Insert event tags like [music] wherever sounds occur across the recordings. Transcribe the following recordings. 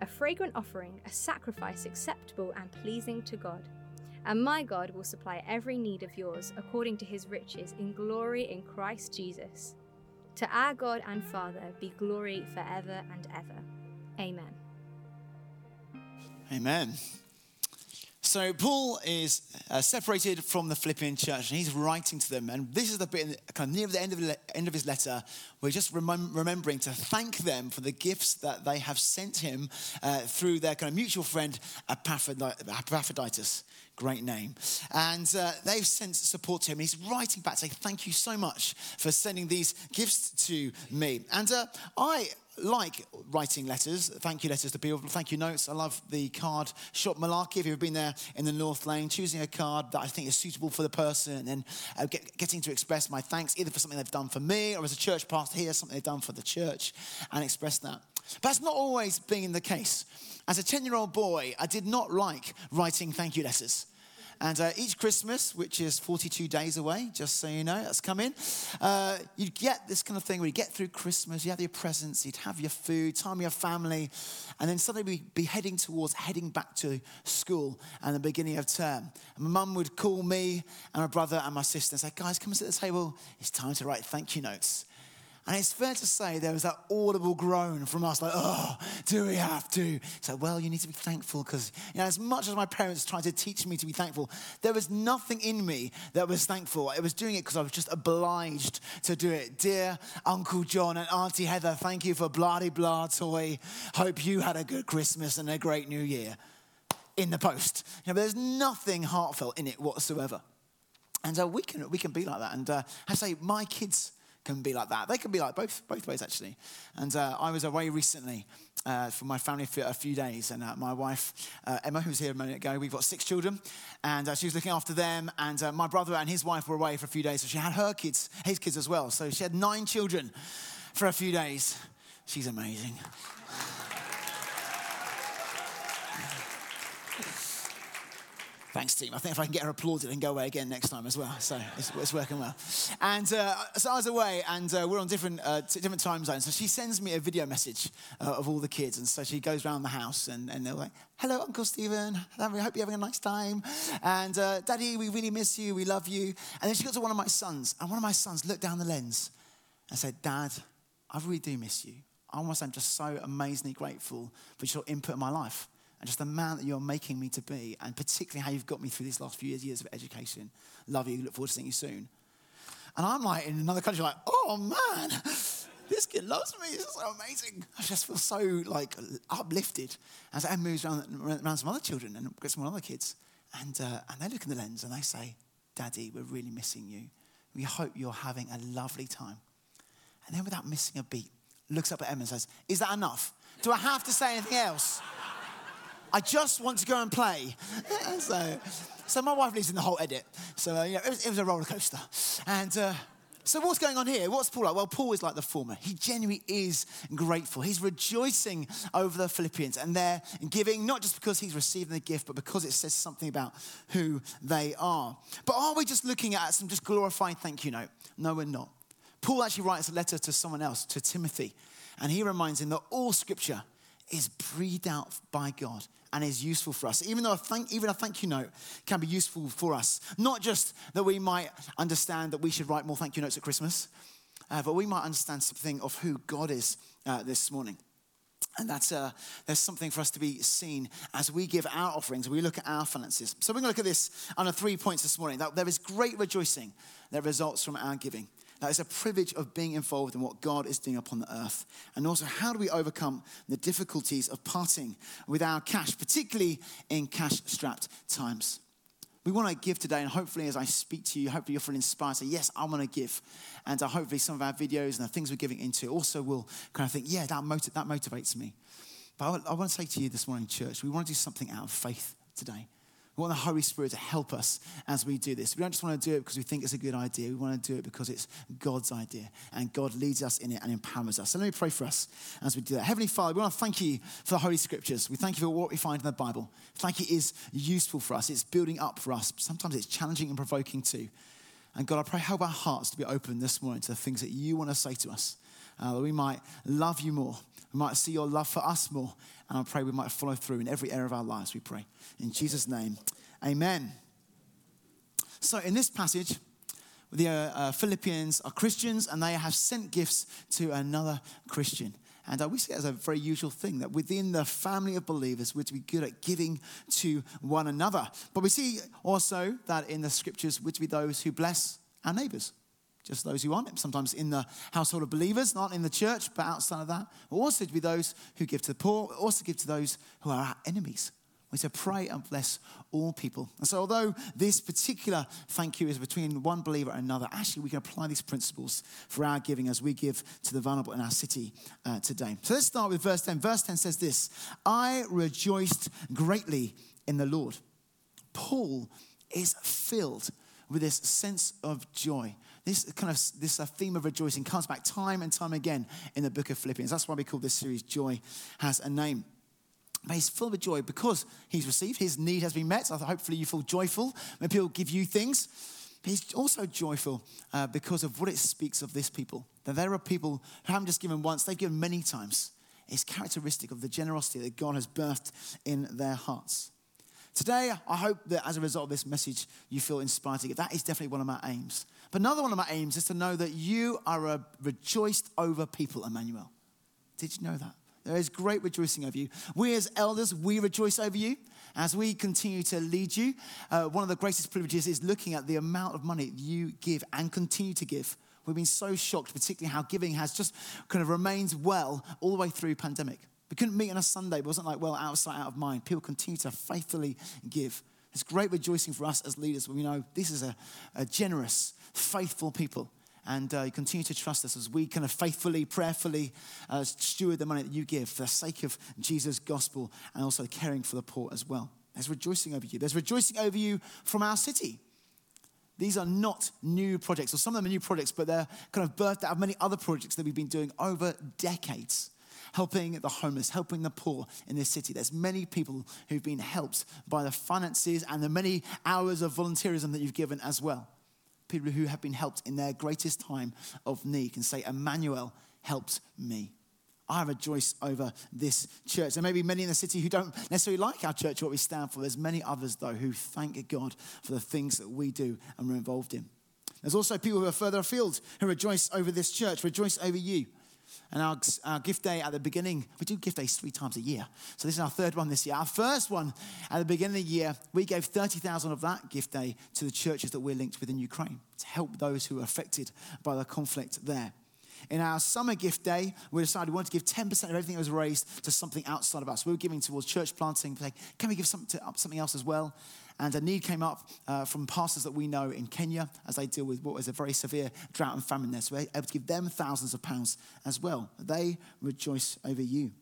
a fragrant offering, a sacrifice acceptable and pleasing to God. And my God will supply every need of yours according to his riches in glory in Christ Jesus. To our God and Father be glory forever and ever. Amen. Amen. So Paul is uh, separated from the Philippian church, and he's writing to them. And this is the bit kind of near the end of, the, end of his letter, where he's just remem- remembering to thank them for the gifts that they have sent him uh, through their kind of mutual friend Epaphroditus. Great name. And uh, they've sent support to him. He's writing back saying, Thank you so much for sending these gifts to me. And uh, I like writing letters, thank you letters to people, thank you notes. I love the card shop malarkey. If you've been there in the North Laine, choosing a card that I think is suitable for the person and uh, get, getting to express my thanks either for something they've done for me or as a church pastor here, something they've done for the church and express that. But that's not always been the case. As a 10 year old boy, I did not like writing thank you letters. And uh, each Christmas, which is 42 days away, just so you know, that's coming, uh, you get this kind of thing where you get through Christmas, you have your presents, you'd have your food, time with your family, and then suddenly we'd be heading towards heading back to school and the beginning of term. And my mum would call me and my brother and my sister and say, guys, come and sit at the table. It's time to write thank you notes. And it's fair to say there was that audible groan from us, like, oh, do we have to? So, well, you need to be thankful because, you know, as much as my parents tried to teach me to be thankful, there was nothing in me that was thankful. I was doing it because I was just obliged to do it. Dear Uncle John and Auntie Heather, thank you for blah blah toy. Hope you had a good Christmas and a great New Year. In the post. You know, there's nothing heartfelt in it whatsoever. And uh, we, can, we can be like that. And uh, I say, my kids can be like that. They can be like both, both ways, actually. And uh, I was away recently uh, for my family for a few days, and uh, my wife, uh, Emma, who was here a minute ago, we've got six children, and uh, she was looking after them. And uh, my brother and his wife were away for a few days, so she had her kids, his kids as well. So she had nine children for a few days. She's amazing. Thanks, team. I think if I can get her applauded and go away again next time as well. So it's, it's working well. And uh, so I was away, and uh, we're on different, uh, t- different time zones. So she sends me a video message uh, of all the kids. And so she goes around the house, and, and they're like, Hello, Uncle Stephen. I hope you're having a nice time. And uh, Daddy, we really miss you. We love you. And then she got to one of my sons, and one of my sons looked down the lens and said, Dad, I really do miss you. I almost am just so amazingly grateful for your input in my life and just the man that you're making me to be, and particularly how you've got me through these last few years, years of education. Love you. Look forward to seeing you soon. And I'm like in another country, like, oh man, [laughs] this kid loves me. This is so amazing. I just feel so like uplifted as Em moves around, around some other children and gets some other kids. And, uh, and they look in the lens and they say, Daddy, we're really missing you. We hope you're having a lovely time. And then without missing a beat, looks up at Emma and says, Is that enough? Do I have to say anything else? I just want to go and play. [laughs] so, so my wife leaves in the whole edit. So, uh, yeah, it was, it was, a roller coaster. And uh, so, what's going on here? What's Paul like? Well, Paul is like the former. He genuinely is grateful. He's rejoicing over the Philippians and they're giving, not just because he's receiving the gift, but because it says something about who they are. But are we just looking at some just glorifying thank you note? No, we're not. Paul actually writes a letter to someone else, to Timothy, and he reminds him that all scripture is breathed out by God and is useful for us. Even though a thank, even a thank you note can be useful for us. Not just that we might understand that we should write more thank you notes at Christmas, uh, but we might understand something of who God is uh, this morning. And that's uh, there's something for us to be seen as we give our offerings, we look at our finances. So we're going to look at this under three points this morning. That there is great rejoicing that results from our giving. That is a privilege of being involved in what God is doing upon the earth. And also, how do we overcome the difficulties of parting with our cash, particularly in cash strapped times? We want to give today, and hopefully, as I speak to you, hopefully you'll feel inspired. Say, yes, I want to give, and uh, hopefully, some of our videos and the things we're giving into also will kind of think, yeah, that, motiv- that motivates me. But I, I want to say to you this morning, church, we want to do something out of faith today. We want the Holy Spirit to help us as we do this. We don't just want to do it because we think it's a good idea. We want to do it because it's God's idea and God leads us in it and empowers us. So let me pray for us as we do that. Heavenly Father, we want to thank you for the Holy Scriptures. We thank you for what we find in the Bible. Thank you is useful for us. It's building up for us. Sometimes it's challenging and provoking too. And God, I pray help our hearts to be open this morning to the things that you want to say to us. Uh, that we might love you more. We might see your love for us more. And I pray we might follow through in every area of our lives, we pray. In Jesus' name, amen. So, in this passage, the uh, uh, Philippians are Christians and they have sent gifts to another Christian. And uh, we see it as a very usual thing that within the family of believers, we're to be good at giving to one another. But we see also that in the scriptures, we're to be those who bless our neighbors just those who aren't sometimes in the household of believers, not in the church, but outside of that. Also to be those who give to the poor, also give to those who are our enemies. We say, pray and bless all people. And so, although this particular thank you is between one believer and another, actually, we can apply these principles for our giving as we give to the vulnerable in our city uh, today. So, let's start with verse 10. Verse 10 says this I rejoiced greatly in the Lord. Paul is filled with this sense of joy this kind of this uh, theme of rejoicing comes back time and time again in the book of Philippians. That's why we call this series Joy Has a Name. But he's full of joy because he's received, his need has been met. So hopefully you feel joyful when people give you things. But he's also joyful uh, because of what it speaks of this people. That there are people who haven't just given once, they've given many times. It's characteristic of the generosity that God has birthed in their hearts. Today, I hope that as a result of this message, you feel inspired to give. That is definitely one of my aims. But another one of my aims is to know that you are a rejoiced over people, Emmanuel. Did you know that? There is great rejoicing over you. We as elders, we rejoice over you as we continue to lead you. Uh, one of the greatest privileges is looking at the amount of money you give and continue to give. We've been so shocked, particularly how giving has just kind of remains well all the way through pandemic. We couldn't meet on a Sunday, it wasn't like, well, out of sight, out of mind. People continue to faithfully give. It's great rejoicing for us as leaders when we know this is a, a generous, faithful people. And uh, continue to trust us as we kind of faithfully, prayerfully uh, steward the money that you give for the sake of Jesus' gospel and also caring for the poor as well. There's rejoicing over you. There's rejoicing over you from our city. These are not new projects, or some of them are new projects, but they're kind of birthed out of many other projects that we've been doing over decades helping the homeless, helping the poor in this city. There's many people who've been helped by the finances and the many hours of volunteerism that you've given as well. People who have been helped in their greatest time of need can say, Emmanuel helped me. I rejoice over this church. There may be many in the city who don't necessarily like our church, what we stand for. There's many others, though, who thank God for the things that we do and we're involved in. There's also people who are further afield who rejoice over this church, rejoice over you. And our, our gift day at the beginning, we do gift days three times a year. So this is our third one this year. Our first one at the beginning of the year, we gave 30,000 of that gift day to the churches that we're linked with in Ukraine to help those who are affected by the conflict there. In our summer gift day, we decided we wanted to give 10% of everything that was raised to something outside of us. We were giving towards church planting. Like, can we give something, to, something else as well? And a need came up uh, from pastors that we know in Kenya as they deal with what was a very severe drought and famine there. So we're able to give them thousands of pounds as well. They rejoice over you.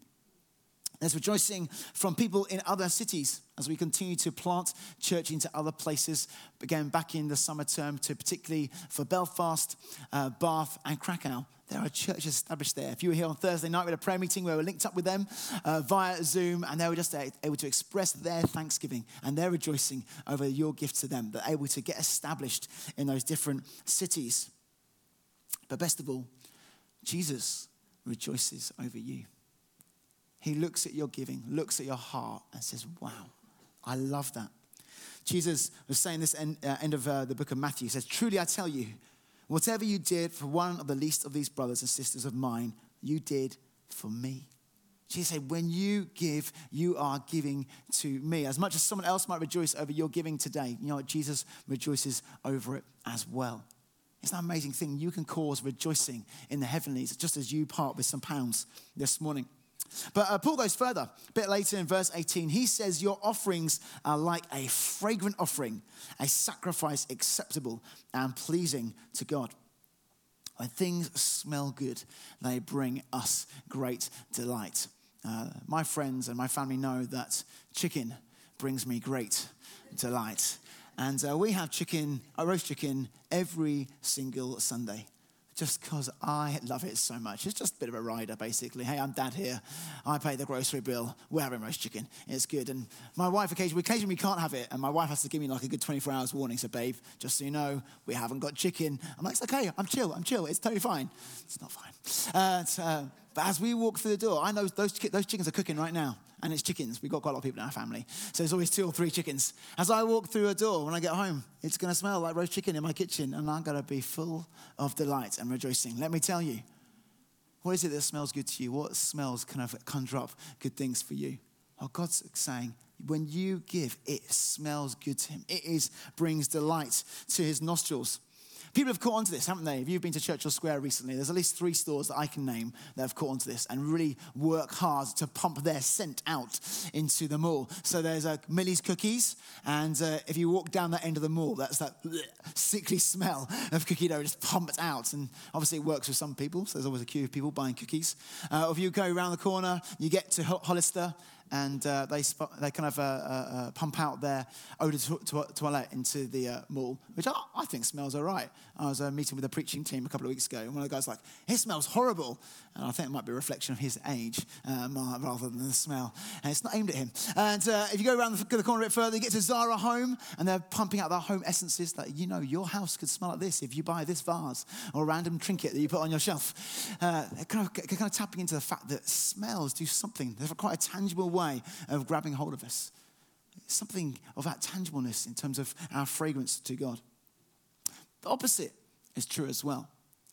There's rejoicing from people in other cities as we continue to plant church into other places. Again, back in the summer term, to particularly for Belfast, uh, Bath, and Krakow. There are churches established there. If you were here on Thursday night, we had a prayer meeting where we were linked up with them uh, via Zoom, and they were just able to express their thanksgiving and their rejoicing over your gift to them. They're able to get established in those different cities. But best of all, Jesus rejoices over you. He looks at your giving, looks at your heart, and says, Wow, I love that. Jesus was saying this end, uh, end of uh, the book of Matthew. He says, Truly I tell you, Whatever you did for one of the least of these brothers and sisters of mine, you did for me. Jesus said, when you give, you are giving to me. As much as someone else might rejoice over your giving today, you know what? Jesus rejoices over it as well. It's an amazing thing. You can cause rejoicing in the heavenlies just as you part with some pounds this morning. But uh, Paul goes further. A bit later in verse 18, he says, Your offerings are like a fragrant offering, a sacrifice acceptable and pleasing to God. When things smell good, they bring us great delight. Uh, my friends and my family know that chicken brings me great delight. And uh, we have chicken, a roast chicken, every single Sunday just because I love it so much. It's just a bit of a rider, basically. Hey, I'm dad here. I pay the grocery bill. We're having roast chicken. It's good. And my wife, occasionally, occasionally we can't have it. And my wife has to give me like a good 24 hours warning. So, babe, just so you know, we haven't got chicken. I'm like, it's okay. I'm chill. I'm chill. It's totally fine. It's not fine. Uh, uh, but as we walk through the door, I know those, those chickens are cooking right now and it's chickens. We've got quite a lot of people in our family. So there's always two or three chickens. As I walk through a door when I get home, it's going to smell like roast chicken in my kitchen, and I'm going to be full of delight and rejoicing. Let me tell you, what is it that smells good to you? What smells kind of conjure up good things for you? Oh, God's saying, when you give, it smells good to Him. It is brings delight to His nostrils. People have caught on to this, haven't they? If you've been to Churchill Square recently, there's at least three stores that I can name that have caught on to this and really work hard to pump their scent out into the mall. So there's a Millie's Cookies, and uh, if you walk down that end of the mall, that's that bleh, [laughs] sickly smell of cookie dough just pumped out. And obviously, it works for some people, so there's always a queue of people buying cookies. Uh, if you go around the corner, you get to Hollister, and uh, they, sp- they kind of uh, uh, uh pump out their eau de to- to- toilette into the uh, mall, which I, I, think smells all right. I was meeting with a preaching team a couple of weeks ago, and one of the guys was like, it smells horrible. And I think it might be a reflection of his age rather than the smell. And it's not aimed at him. And if you go around the, the, corner a bit further, you get to Zara Home, and they're pumping out their home essences that, you know, your house could smell like this if you buy this vase or a random trinket that you put on your shelf. kind, of, kind of tapping into the fact that smells do something. They're quite a tangible way of grabbing hold of us. Something of that tangibleness in terms of our fragrance to God. The opposite is true as well.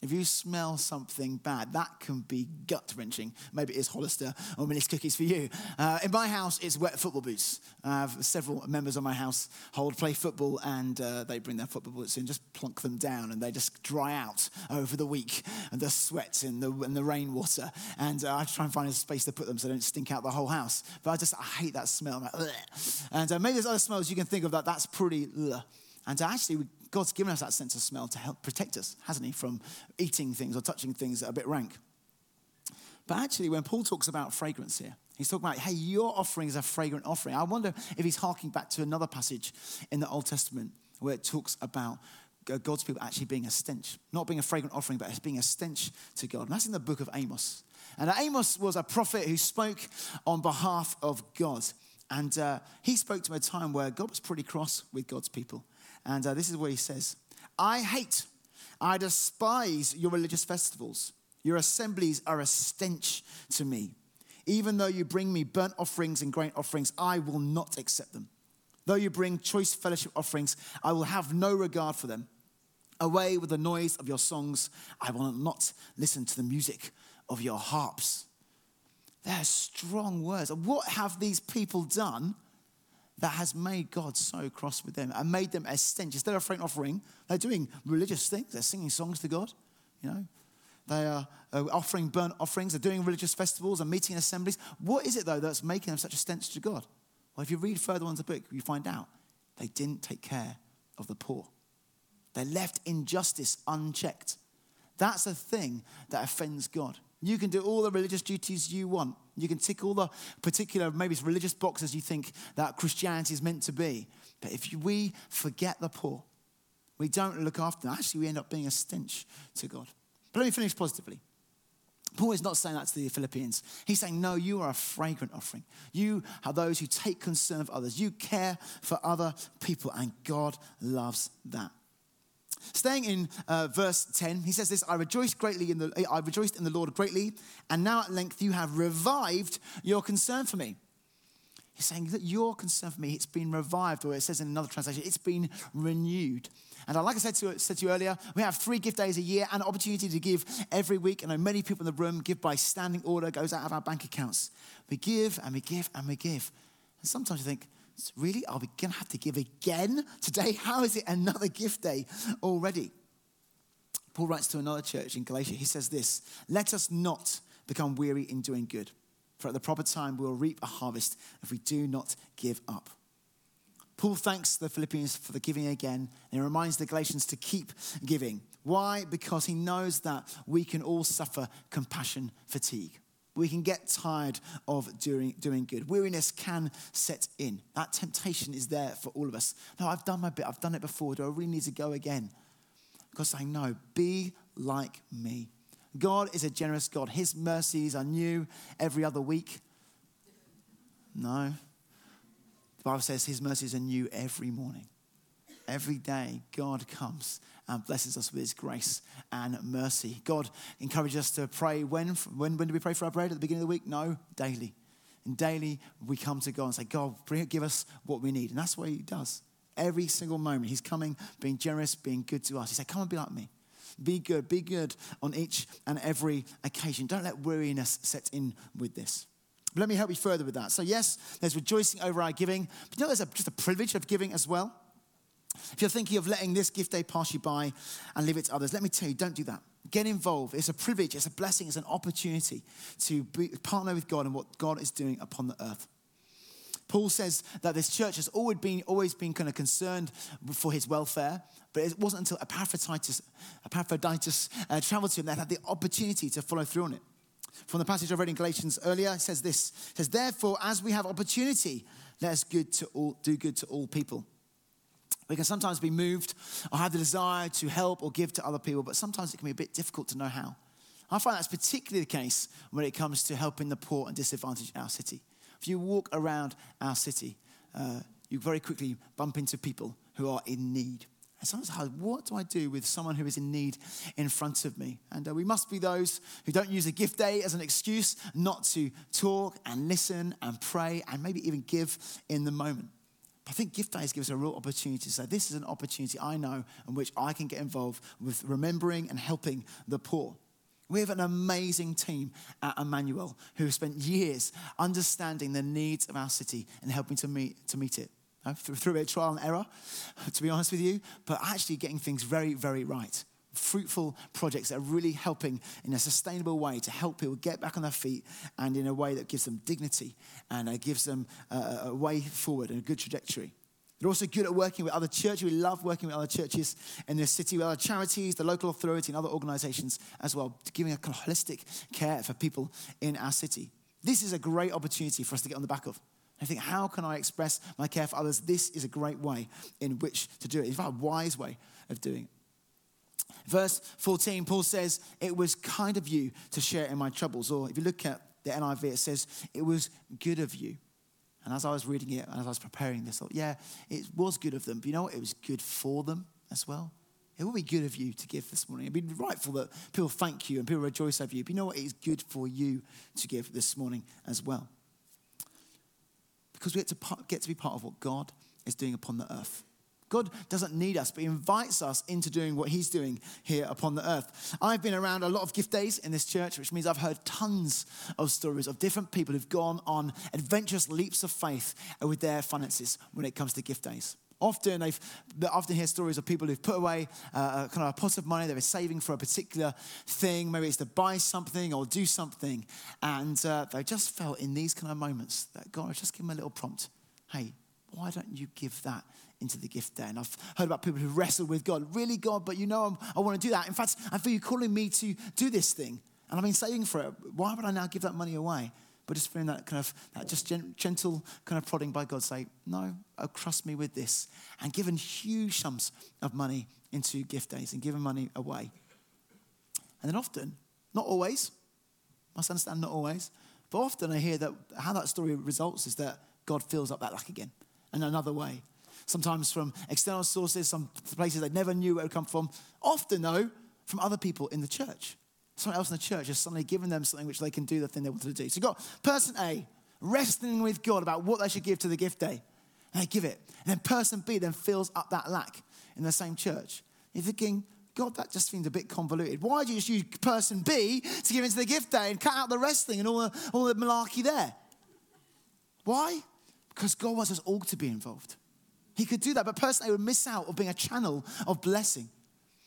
If you smell something bad, that can be gut wrenching. Maybe it is Hollister or Millie's cookies for you. Uh, in my house, it's wet football boots. I have several members of my household play football, and uh, they bring their football boots in, just plunk them down, and they just dry out over the week, and the sweat and the, and the rainwater. And uh, I try and find a space to put them so they don't stink out the whole house. But I just I hate that smell. Like, and uh, maybe there's other smells you can think of that that's pretty. And actually, God's given us that sense of smell to help protect us, hasn't He, from eating things or touching things that are a bit rank. But actually, when Paul talks about fragrance here, he's talking about, hey, your offering is a fragrant offering. I wonder if he's harking back to another passage in the Old Testament where it talks about God's people actually being a stench, not being a fragrant offering, but as being a stench to God. And that's in the book of Amos. And Amos was a prophet who spoke on behalf of God. And uh, he spoke to a time where God was pretty cross with God's people. And uh, this is what he says I hate, I despise your religious festivals. Your assemblies are a stench to me. Even though you bring me burnt offerings and grain offerings, I will not accept them. Though you bring choice fellowship offerings, I will have no regard for them. Away with the noise of your songs, I will not listen to the music of your harps. They're strong words. What have these people done that has made God so cross with them and made them a stench. Instead of a fragrant offering, they're doing religious things. They're singing songs to God, you know. They are uh, offering burnt offerings. They're doing religious festivals and meeting assemblies. What is it, though, that's making them such a stench to God? Well, if you read further on in the book, you find out they didn't take care of the poor. They left injustice unchecked. That's a thing that offends God. You can do all the religious duties you want. You can tick all the particular, maybe it's religious boxes you think that Christianity is meant to be. But if we forget the poor, we don't look after them, actually we end up being a stench to God. But let me finish positively. Paul is not saying that to the Philippians. He's saying, no, you are a fragrant offering. You are those who take concern of others. You care for other people, and God loves that. Staying in uh, verse 10, he says this I rejoiced greatly in the I rejoiced in the Lord greatly, and now at length you have revived your concern for me. He's saying that your concern for me, it's been revived, or it says in another translation, it's been renewed. And like I said to, said to you earlier, we have three gift days a year and an opportunity to give every week. I know many people in the room give by standing order, goes out of our bank accounts. We give and we give and we give. And sometimes you think, really? Are we going to have to give again today? How is it another gift day already? Paul writes to another church in Galatia. He says this Let us not become weary in doing good, for at the proper time we will reap a harvest if we do not give up. Paul thanks the Philippians for the giving again, and he reminds the Galatians to keep giving. Why? Because he knows that we can all suffer compassion fatigue. We can get tired of doing, doing good. Weariness can set in. That temptation is there for all of us. No, I've done my bit. I've done it before. Do I really need to go again? Because I know, be like me. God is a generous God. His mercies are new every other week. No. The Bible says his mercies are new every morning. Every day, God comes and blesses us with his grace and mercy. God encourages us to pray when, when, when do we pray for our bread? At the beginning of the week? No, daily. And daily we come to God and say, God, give us what we need. And that's what he does. Every single moment, he's coming, being generous, being good to us. He said, Come and be like me. Be good. Be good on each and every occasion. Don't let weariness set in with this. Let me help you further with that. So, yes, there's rejoicing over our giving, but you know, there's a, just a privilege of giving as well. If you're thinking of letting this gift day pass you by and leave it to others, let me tell you, don't do that. Get involved. It's a privilege, it's a blessing, it's an opportunity to be, partner with God and what God is doing upon the earth. Paul says that this church has always been, always been kind of concerned for his welfare, but it wasn't until Epaphroditus, Epaphroditus uh, traveled to him that had the opportunity to follow through on it. From the passage I read in Galatians earlier, it says this: it says, Therefore, as we have opportunity, let us good to all, do good to all people we can sometimes be moved or have the desire to help or give to other people, but sometimes it can be a bit difficult to know how. I find that's particularly the case when it comes to helping the poor and disadvantaged in our city. If you walk around our city, uh, you very quickly bump into people who are in need. And sometimes, what do I do with someone who is in need in front of me? And uh, we must be those who don't use a gift day as an excuse not to talk and listen and pray and maybe even give in the moment. I think gift days give us a real opportunity to say, this is an opportunity I know in which I can get involved with remembering and helping the poor. We have an amazing team at Emmanuel who have spent years understanding the needs of our city and helping to meet, to meet it. Through, through a trial and error, [laughs] to be honest with you, but actually getting things very, very right fruitful projects that are really helping in a sustainable way to help people get back on their feet and in a way that gives them dignity and uh, gives them uh, a way forward and a good trajectory. They're also good at working with other churches. We love working with other churches in the city, with other charities, the local authority, and other organizations as well, giving a holistic care for people in our city. This is a great opportunity for us to get on the back of. I think, how can I express my care for others? This is a great way in which to do it. It's a wise way of doing it. Verse 14, Paul says, It was kind of you to share in my troubles. Or if you look at the NIV, it says, It was good of you. And as I was reading it, and as I was preparing this, I thought, yeah, it was good of them. But you know what? It was good for them as well. It would be good of you to give this morning. It'd be rightful that people thank you and people rejoice over you. But you know what? It is good for you to give this morning as well. Because we get to, get to be part of what God is doing upon the earth. God doesn't need us, but He invites us into doing what He's doing here upon the earth. I've been around a lot of gift days in this church, which means I've heard tons of stories of different people who've gone on adventurous leaps of faith with their finances when it comes to gift days. Often, they've often hear stories of people who've put away uh, kind of a pot of money they were saving for a particular thing. Maybe it's to buy something or do something, and uh, they just felt in these kind of moments that God, just give them a little prompt. Hey, why don't you give that into the gift there? And I've heard about people who wrestle with God. Really, God, but you know I'm, i want to do that. In fact, I feel you calling me to do this thing. And I've been saving for it. Why would I now give that money away? But just feeling that kind of, that just gentle kind of prodding by God, say, no, oh, trust me with this. And given huge sums of money into gift days and giving money away. And then often, not always, must understand not always, but often I hear that how that story results is that God fills up that lack again in another way. Sometimes from external sources, some places they never knew where it would come from. Often, though, from other people in the church. Someone else in the church has suddenly given them something which they can do the thing they wanted to do. So you've got person A wrestling with God about what they should give to the gift day. and they give it. And then person B then fills up that lack in the same church. You're thinking, God, that just seems a bit convoluted. Why do you just use person B to give into the gift day and cut out the wrestling and all the, all the malarkey there? Why? Because God wants us all to be involved. He could do that, but personally, would miss out on being a channel of blessing.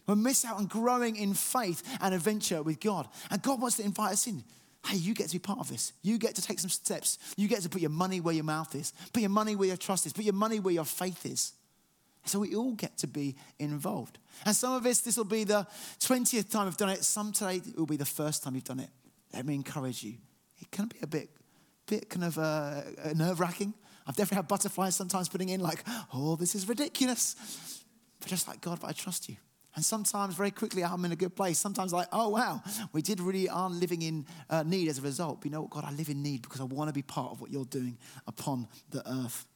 Would miss out on growing in faith and adventure with God. And God wants to invite us in. Hey, you get to be part of this. You get to take some steps. You get to put your money where your mouth is. Put your money where your trust is. Put your money where your faith is. So we all get to be involved. And some of us, this will be the 20th time we've done it. Some today, it will be the first time you've done it. Let me encourage you. It can be a bit, bit kind of uh, nerve wracking. I've definitely had butterflies sometimes putting in, like, oh, this is ridiculous. But just like, God, but I trust you. And sometimes very quickly I'm in a good place. Sometimes like, oh wow, we did really are living in uh, need as a result. But you know what, God, I live in need because I want to be part of what you're doing upon the earth.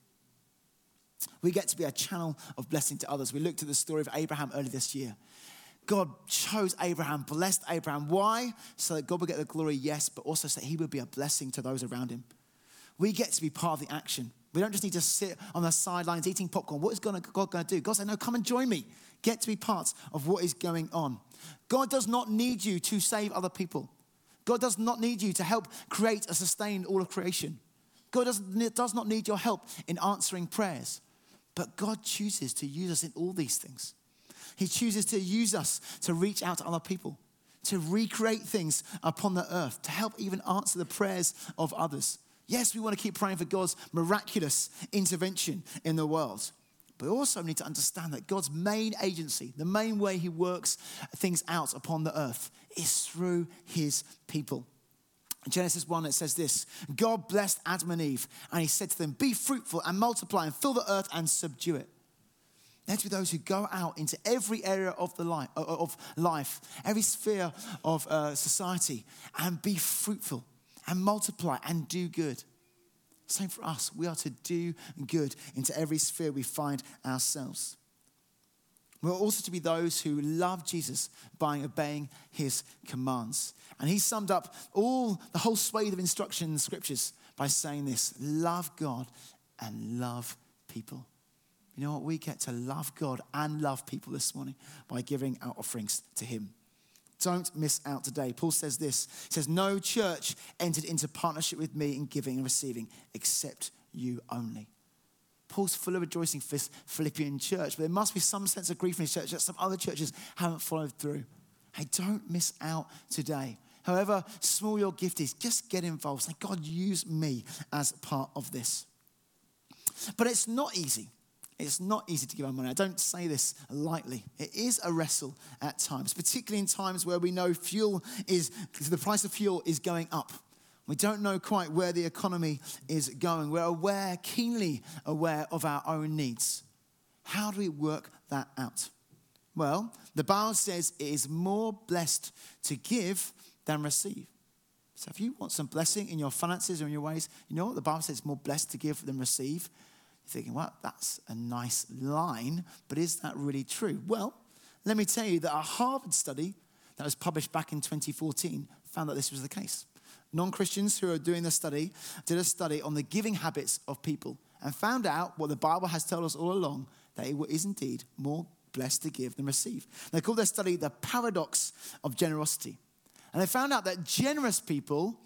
We get to be a channel of blessing to others. We looked at the story of Abraham earlier this year. God chose Abraham, blessed Abraham. Why? So that God would get the glory, yes, but also so that he would be a blessing to those around him. We get to be part of the action. We don't just need to sit on the sidelines eating popcorn. What is God going to do? God said, No, come and join me. Get to be part of what is going on. God does not need you to save other people. God does not need you to help create and sustain all of creation. God does, does not need your help in answering prayers. But God chooses to use us in all these things. He chooses to use us to reach out to other people, to recreate things upon the earth, to help even answer the prayers of others. Yes, we want to keep praying for God's miraculous intervention in the world. But we also need to understand that God's main agency, the main way He works things out upon the earth, is through His people. Genesis 1, it says this God blessed Adam and Eve, and he said to them, Be fruitful and multiply and fill the earth and subdue it. They're to those who go out into every area of, the life, of life, every sphere of uh, society, and be fruitful and multiply and do good. Same for us. We are to do good into every sphere we find ourselves. We're also to be those who love Jesus by obeying his commands. And he summed up all the whole swathe of instruction in the scriptures by saying this love God and love people. You know what? We get to love God and love people this morning by giving our offerings to him. Don't miss out today. Paul says this He says, No church entered into partnership with me in giving and receiving except you only. Paul's full of rejoicing for this Philippian church, but there must be some sense of grief in his church that some other churches haven't followed through. Hey, don't miss out today. However small your gift is, just get involved. Say, God, use me as part of this. But it's not easy. It's not easy to give our money. I don't say this lightly. It is a wrestle at times, particularly in times where we know fuel is, the price of fuel is going up. We don't know quite where the economy is going. We're aware, keenly aware of our own needs. How do we work that out? Well, the Bible says it is more blessed to give than receive. So if you want some blessing in your finances or in your ways, you know what? The Bible says it's more blessed to give than receive. Thinking, well, that's a nice line, but is that really true? Well, let me tell you that a Harvard study that was published back in 2014 found that this was the case non Christians who are doing the study did a study on the giving habits of people and found out what the Bible has told us all along that it is indeed more blessed to give than receive. They called their study the paradox of generosity. And they found out that generous people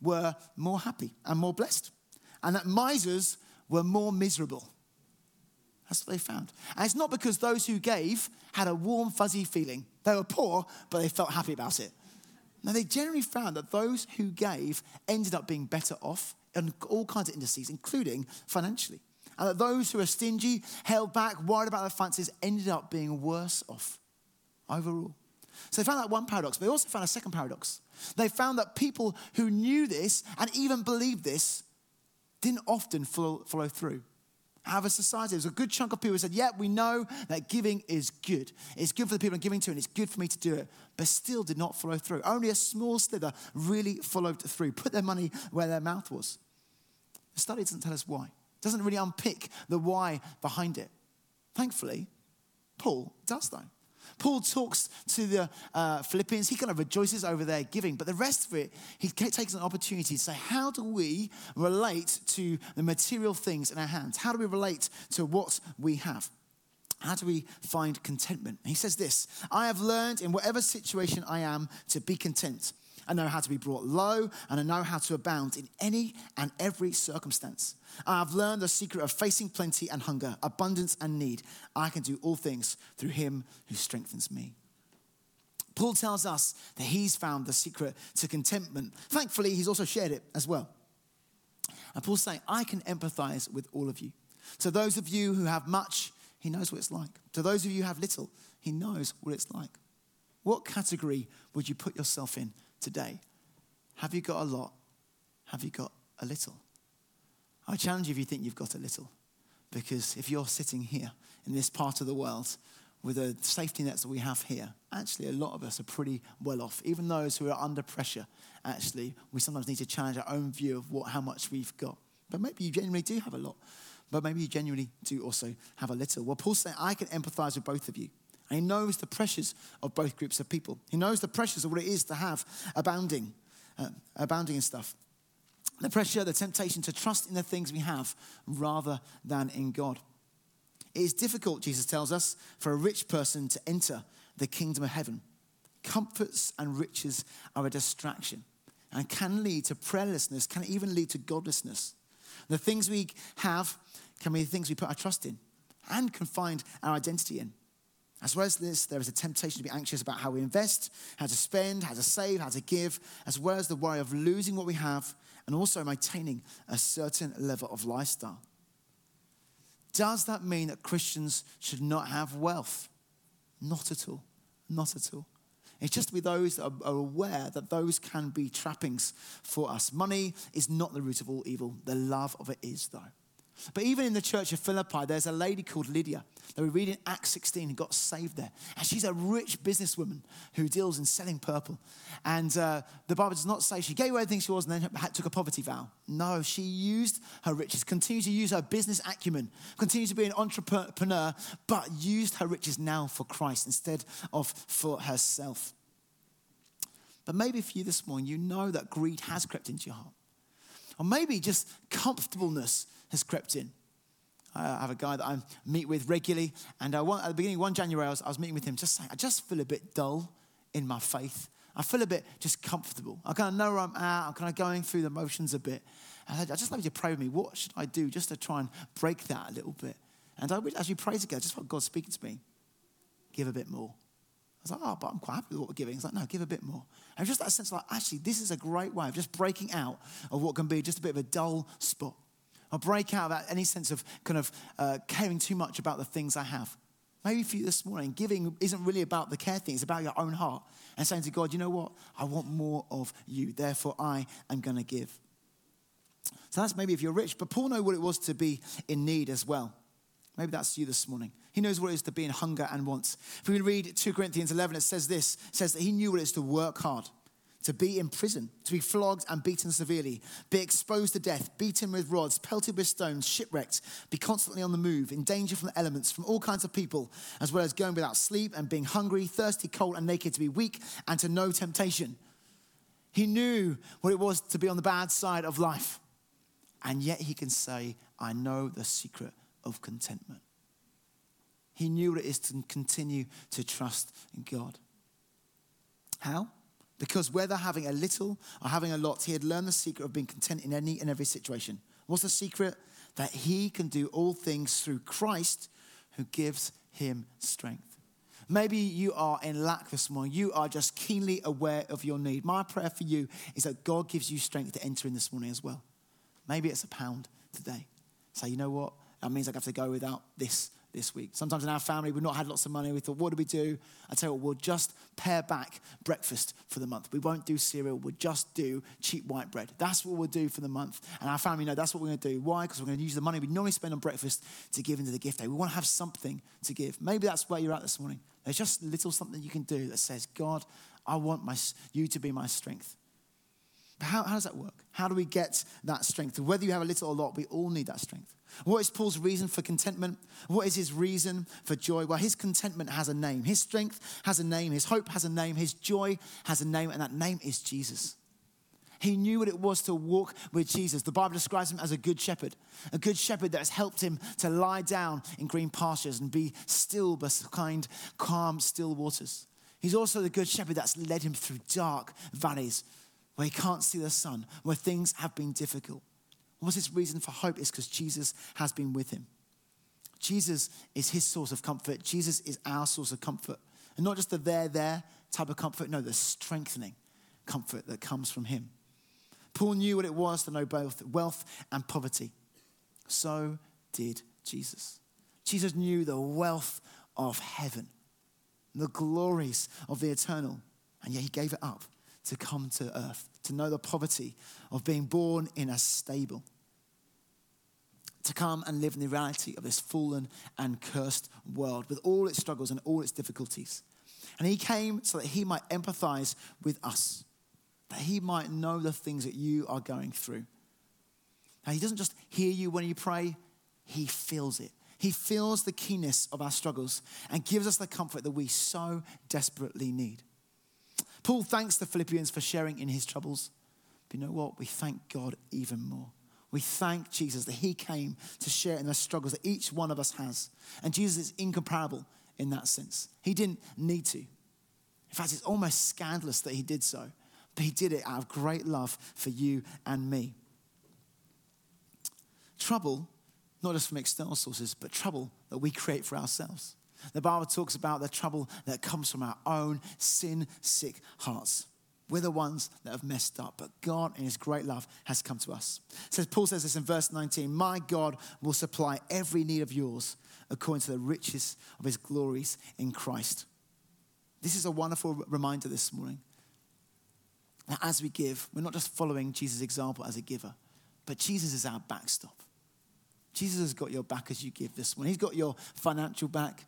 were more happy and more blessed, and that misers were more miserable. That's what they found. And it's not because those who gave had a warm, fuzzy feeling. They were poor, but they felt happy about it. Now, they generally found that those who gave ended up being better off in all kinds of indices, including financially. And that those who are stingy, held back, worried about their finances, ended up being worse off overall. So they found that one paradox, but they also found a second paradox. They found that people who knew this and even believed this didn't often follow, follow through have a society. There's a good chunk of people who said, Yeah, we know that giving is good. It's good for the people I'm giving to, and it's good for me to do it, but still did not follow through. Only a small slither really followed through, put their money where their mouth was. The study doesn't tell us why, it doesn't really unpick the why behind it. Thankfully, Paul does, though. Paul talks to the uh, Philippians. He kind of rejoices over their giving, but the rest of it, he takes an opportunity to say, How do we relate to the material things in our hands? How do we relate to what we have? How do we find contentment? He says this I have learned in whatever situation I am to be content. I know how to be brought low, and I know how to abound in any and every circumstance. I have learned the secret of facing plenty and hunger, abundance and need. I can do all things through him who strengthens me. Paul tells us that he's found the secret to contentment. Thankfully, he's also shared it as well. And Paul's saying, I can empathize with all of you. To those of you who have much, he knows what it's like. To those of you who have little, he knows what it's like. What category would you put yourself in today? Have you got a lot? Have you got a little? I challenge you if you think you've got a little. Because if you're sitting here in this part of the world with the safety nets that we have here, actually, a lot of us are pretty well off. Even those who are under pressure, actually, we sometimes need to challenge our own view of what, how much we've got. But maybe you genuinely do have a lot. But maybe you genuinely do also have a little. Well, Paul's saying, I can empathize with both of you. And he knows the pressures of both groups of people. He knows the pressures of what it is to have abounding, uh, abounding in stuff. The pressure, the temptation to trust in the things we have rather than in God. It is difficult, Jesus tells us, for a rich person to enter the kingdom of heaven. Comforts and riches are a distraction and can lead to prayerlessness, can even lead to godlessness. The things we have can be the things we put our trust in and can find our identity in. As well as this, there is a temptation to be anxious about how we invest, how to spend, how to save, how to give, as well as the worry of losing what we have and also maintaining a certain level of lifestyle. Does that mean that Christians should not have wealth? Not at all. Not at all. It's just to be those that are aware that those can be trappings for us. Money is not the root of all evil, the love of it is, though. But even in the church of Philippi, there's a lady called Lydia that we read in Acts 16 who got saved there. And she's a rich businesswoman who deals in selling purple. And uh, the Bible does not say she gave away everything she was and then took a poverty vow. No, she used her riches, continued to use her business acumen, continued to be an entrepreneur, but used her riches now for Christ instead of for herself. But maybe for you this morning, you know that greed has crept into your heart. Or maybe just comfortableness has crept in. I have a guy that I meet with regularly, and uh, at the beginning, one January, I was, I was meeting with him, just saying, I just feel a bit dull in my faith. I feel a bit just comfortable. I kind of know where I'm at. I'm kind of going through the motions a bit. And I, I just love you to pray with me. What should I do just to try and break that a little bit? And I, as we pray together, just what God's speaking to me, give a bit more. I was like, oh, but I'm quite happy with what we're giving. He's like, no, give a bit more. And just that sense like, actually, this is a great way of just breaking out of what can be just a bit of a dull spot. I'll break out of any sense of kind of uh, caring too much about the things I have. Maybe for you this morning, giving isn't really about the care thing, it's about your own heart and saying to God, you know what? I want more of you. Therefore, I am going to give. So that's maybe if you're rich, but Paul knew what it was to be in need as well. Maybe that's you this morning. He knows what it is to be in hunger and wants. If we read 2 Corinthians 11, it says this it says that he knew what it is to work hard to be in prison, to be flogged and beaten severely, be exposed to death, beaten with rods, pelted with stones, shipwrecked, be constantly on the move, in danger from the elements, from all kinds of people, as well as going without sleep and being hungry, thirsty, cold, and naked, to be weak and to know temptation. He knew what it was to be on the bad side of life. And yet he can say, I know the secret of contentment. He knew what it is to continue to trust in God. How? Because whether having a little or having a lot, he had learned the secret of being content in any and every situation. What's the secret? That he can do all things through Christ who gives him strength. Maybe you are in lack this morning. You are just keenly aware of your need. My prayer for you is that God gives you strength to enter in this morning as well. Maybe it's a pound today. Say, you know what? That means I have to go without this this week. Sometimes in our family, we've not had lots of money. We thought, what do we do? I tell you what, we'll just pare back breakfast for the month. We won't do cereal. We'll just do cheap white bread. That's what we'll do for the month. And our family know that's what we're going to do. Why? Because we're going to use the money we normally spend on breakfast to give into the gift day. We want to have something to give. Maybe that's where you're at this morning. There's just little something you can do that says, God, I want my, you to be my strength. How, how does that work? How do we get that strength? Whether you have a little or a lot, we all need that strength. What is Paul's reason for contentment? What is his reason for joy? Well, his contentment has a name. His strength has a name. His hope has a name. His joy has a name, and that name is Jesus. He knew what it was to walk with Jesus. The Bible describes him as a good shepherd, a good shepherd that has helped him to lie down in green pastures and be still beside calm, still waters. He's also the good shepherd that's led him through dark valleys where he can't see the sun, where things have been difficult. What's his reason for hope? Is because Jesus has been with him. Jesus is his source of comfort. Jesus is our source of comfort. And not just the there, there type of comfort, no, the strengthening comfort that comes from him. Paul knew what it was to know both wealth and poverty. So did Jesus. Jesus knew the wealth of heaven, the glories of the eternal, and yet he gave it up to come to earth, to know the poverty of being born in a stable, to come and live in the reality of this fallen and cursed world with all its struggles and all its difficulties. And he came so that he might empathize with us that he might know the things that you are going through. Now, he doesn't just hear you when you pray, he feels it. He feels the keenness of our struggles and gives us the comfort that we so desperately need. Paul thanks the Philippians for sharing in his troubles. But you know what? We thank God even more. We thank Jesus that he came to share in the struggles that each one of us has. And Jesus is incomparable in that sense. He didn't need to. In fact, it's almost scandalous that he did so but he did it out of great love for you and me. Trouble, not just from external sources, but trouble that we create for ourselves. The Bible talks about the trouble that comes from our own sin sick hearts. We're the ones that have messed up, but God, in His great love, has come to us. says Paul says this in verse 19 My God will supply every need of yours according to the riches of His glories in Christ. This is a wonderful reminder this morning now, as we give, we're not just following Jesus' example as a giver, but Jesus is our backstop. Jesus has got your back as you give this one. He's got your financial back.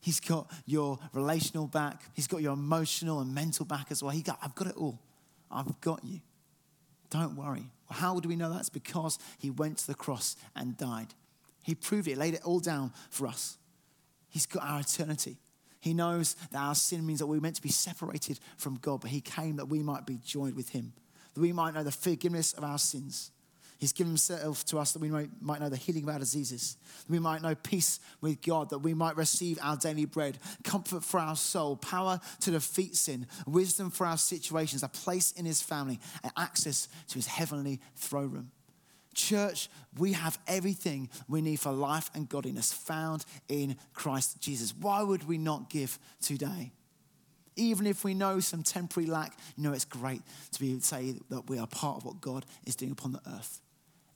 He's got your relational back. He's got your emotional and mental back as well. He got, I've got it all. I've got you. Don't worry. How do we know that? It's because he went to the cross and died. He proved it, laid it all down for us. He's got our eternity. He knows that our sin means that we're meant to be separated from God, but He came that we might be joined with Him, that we might know the forgiveness of our sins. He's given Himself to us that we might know the healing of our diseases, that we might know peace with God, that we might receive our daily bread, comfort for our soul, power to defeat sin, wisdom for our situations, a place in His family, and access to His heavenly throne room. Church, we have everything we need for life and godliness found in Christ Jesus. Why would we not give today? Even if we know some temporary lack, you know it's great to be able to say that we are part of what God is doing upon the earth.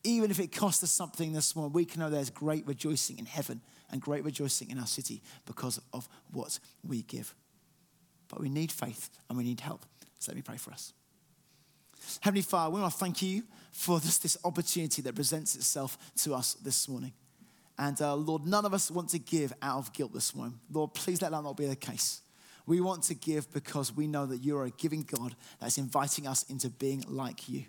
Even if it costs us something this morning, we can know there's great rejoicing in heaven and great rejoicing in our city because of what we give. But we need faith and we need help. So let me pray for us. Heavenly Father, we want to thank you for just this opportunity that presents itself to us this morning. And uh, Lord, none of us want to give out of guilt this morning. Lord, please let that not be the case. We want to give because we know that you're a giving God that's inviting us into being like you.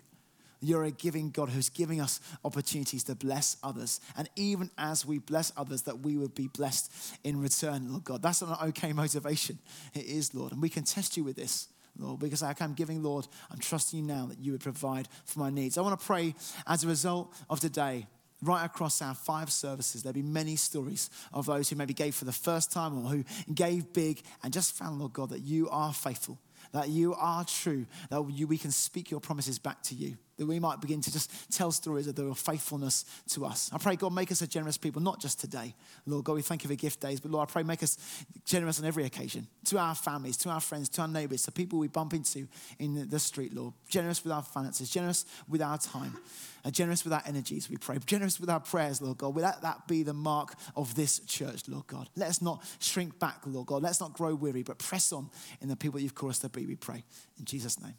You're a giving God who's giving us opportunities to bless others. And even as we bless others, that we would be blessed in return, Lord God. That's an okay motivation. It is, Lord. And we can test you with this. Lord, because I'm giving, Lord, I'm trusting you now that you would provide for my needs. I want to pray as a result of today, right across our five services, there'll be many stories of those who maybe gave for the first time or who gave big and just found, Lord God, that you are faithful, that you are true, that you, we can speak your promises back to you that we might begin to just tell stories of your faithfulness to us. I pray, God, make us a generous people, not just today. Lord God, we thank you for gift days, but Lord, I pray, make us generous on every occasion to our families, to our friends, to our neighbors, to people we bump into in the street, Lord. Generous with our finances, generous with our time, and generous with our energies, we pray. Generous with our prayers, Lord God. Let that be the mark of this church, Lord God. Let us not shrink back, Lord God. Let's not grow weary, but press on in the people you've called us to be, we pray. In Jesus' name,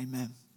amen.